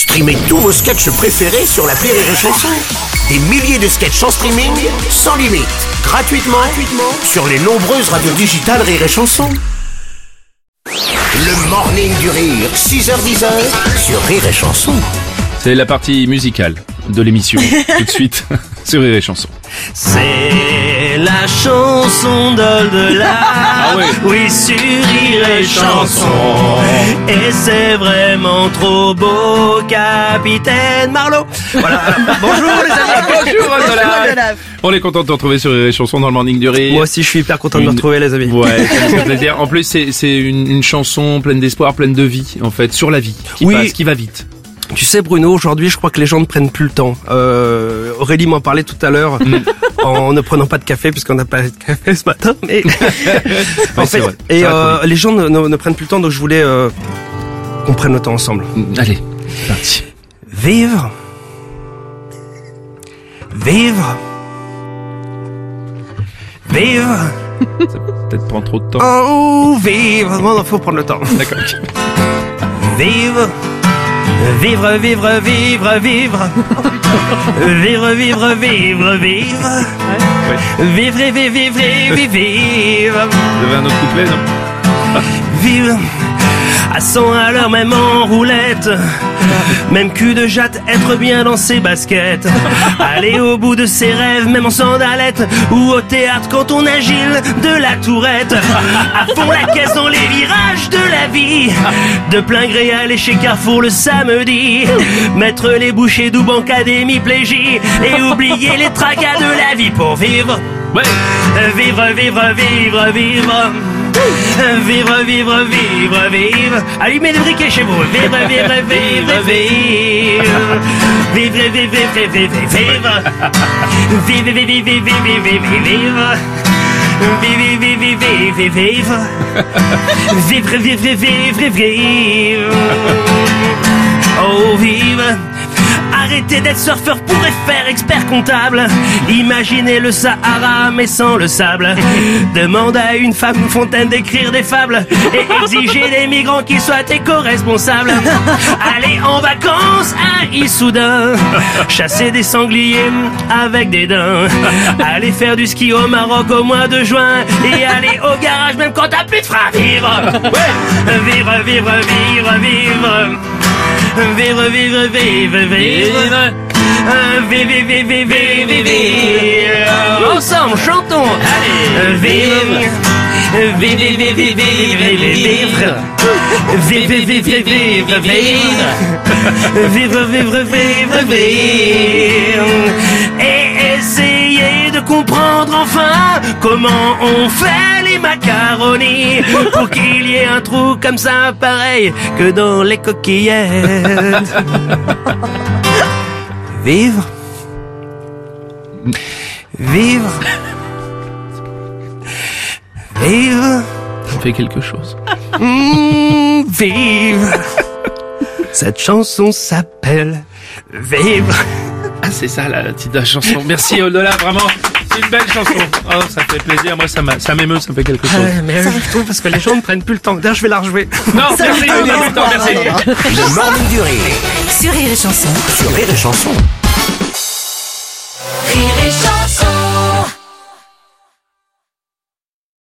Streamez tous vos sketchs préférés sur la Rire et Chanson. Des milliers de sketchs en streaming, sans limite, gratuitement, gratuitement sur les nombreuses radios digitales Rire et Chanson. Le morning du rire, 6h10 sur Rire et Chanson. C'est la partie musicale de l'émission. Tout de suite sur Rire et Chanson. C'est la chanson de la Ah. Oui, sur Rire et Chanson. Et c'est vraiment trop beau, Capitaine Marlowe. Voilà. Bonjour les amis. Bonjour Olaf. On est content de te retrouver sur Rire et Chanson dans le Morning du Rire. Moi aussi, je suis hyper content de me retrouver, les amis. Ouais, ça me fait plaisir. En plus, c'est c'est une, une chanson pleine d'espoir, pleine de vie, en fait, sur la vie, qui Oui. passe, qui va vite. Tu sais, Bruno, aujourd'hui, je crois que les gens ne prennent plus le temps. Euh, Aurélie m'en parlait tout à l'heure Mm. en ne prenant pas de café puisqu'on n'a pas de café ce matin. Mais en fait, vrai. et Ça euh, les gens ne, ne- ne prennent plus le temps, donc je voulais euh, qu'on prenne le temps ensemble. Allez, c'est parti. Vivre. Vivre. Vivre. Peut-être prendre trop de temps. Oh, vivre. Non, non, faut prendre le temps. D'accord. Vivre. Vivre, vivre, vivre, vivre. Vivre, vivre, vivre, vivre. Vivre, vivre, vivre, vivre. Vous avez un autre couplet, non? Vivre à 100 à l'heure, même en roulette. Même cul de jatte, être bien dans ses baskets. Aller au bout de ses rêves, même en sandalette. Ou au théâtre quand on agile de la tourette. À fond la caisse dans les virages de la vie. De plein gré aller chez Carrefour le samedi. Mettre les bouchées d'Oub Académie Plégie. Et oublier les tracas de la vie pour vivre. Ouais. Vivre, vivre, vivre, vivre. Vivre, vivre, vivre, vivre. Allumez le briquet chez vous. Vivre, vivre, vivre, vivre. Vivre, vivre, vivre, vivre, vivre. Vivre, vivre, vivre, vivre, vivre, vivre. Vivre, vivre, vivre, vivre, vivre. Vivre, vivre, vivre, vivre. Oh, vive Arrêtez d'être surfeur pour faire expert comptable. Imaginez le Sahara mais sans le sable. Demande à une femme fontaine d'écrire des fables et exiger des migrants qui soient éco-responsables. Allez en vacances à Issoudun, chasser des sangliers avec des dents. Aller faire du ski au Maroc au mois de juin et aller au garage même quand t'as plus de frein. Vivre, ouais. vivre, vivre, vivre, vivre. Vivre, vivre, vivre, vivre. Vivre, vivre, vivre, vivre, vivre. Ensemble, chantons. Allez. Vivre. Vivre, vivre, vivre, vivre, vivre. Vivre, vivre, vivre, vivre. Vivre, vivre, vivre, comprendre enfin comment on fait les macaronis pour qu'il y ait un trou comme ça pareil que dans les coquillettes? Vivre. Vivre. Vivre. Fait quelque chose. Mmh, vivre. Cette chanson s'appelle Vivre. Ah, c'est ça la, la titre de la chanson. Merci Oldola, vraiment. C'est une belle chanson. Oh, ça fait plaisir. Moi, ça m'a- ça m'émeut, ça me fait quelque chose. Ouais, mais je trouve parce que les gens ne prennent plus le temps. D'ailleurs, je vais la rejouer. Non, merci, Olivier, non, merci. Le morning du rire, Sur Rire et Chanson. sur Rire et Chanson. Rire et Chanson.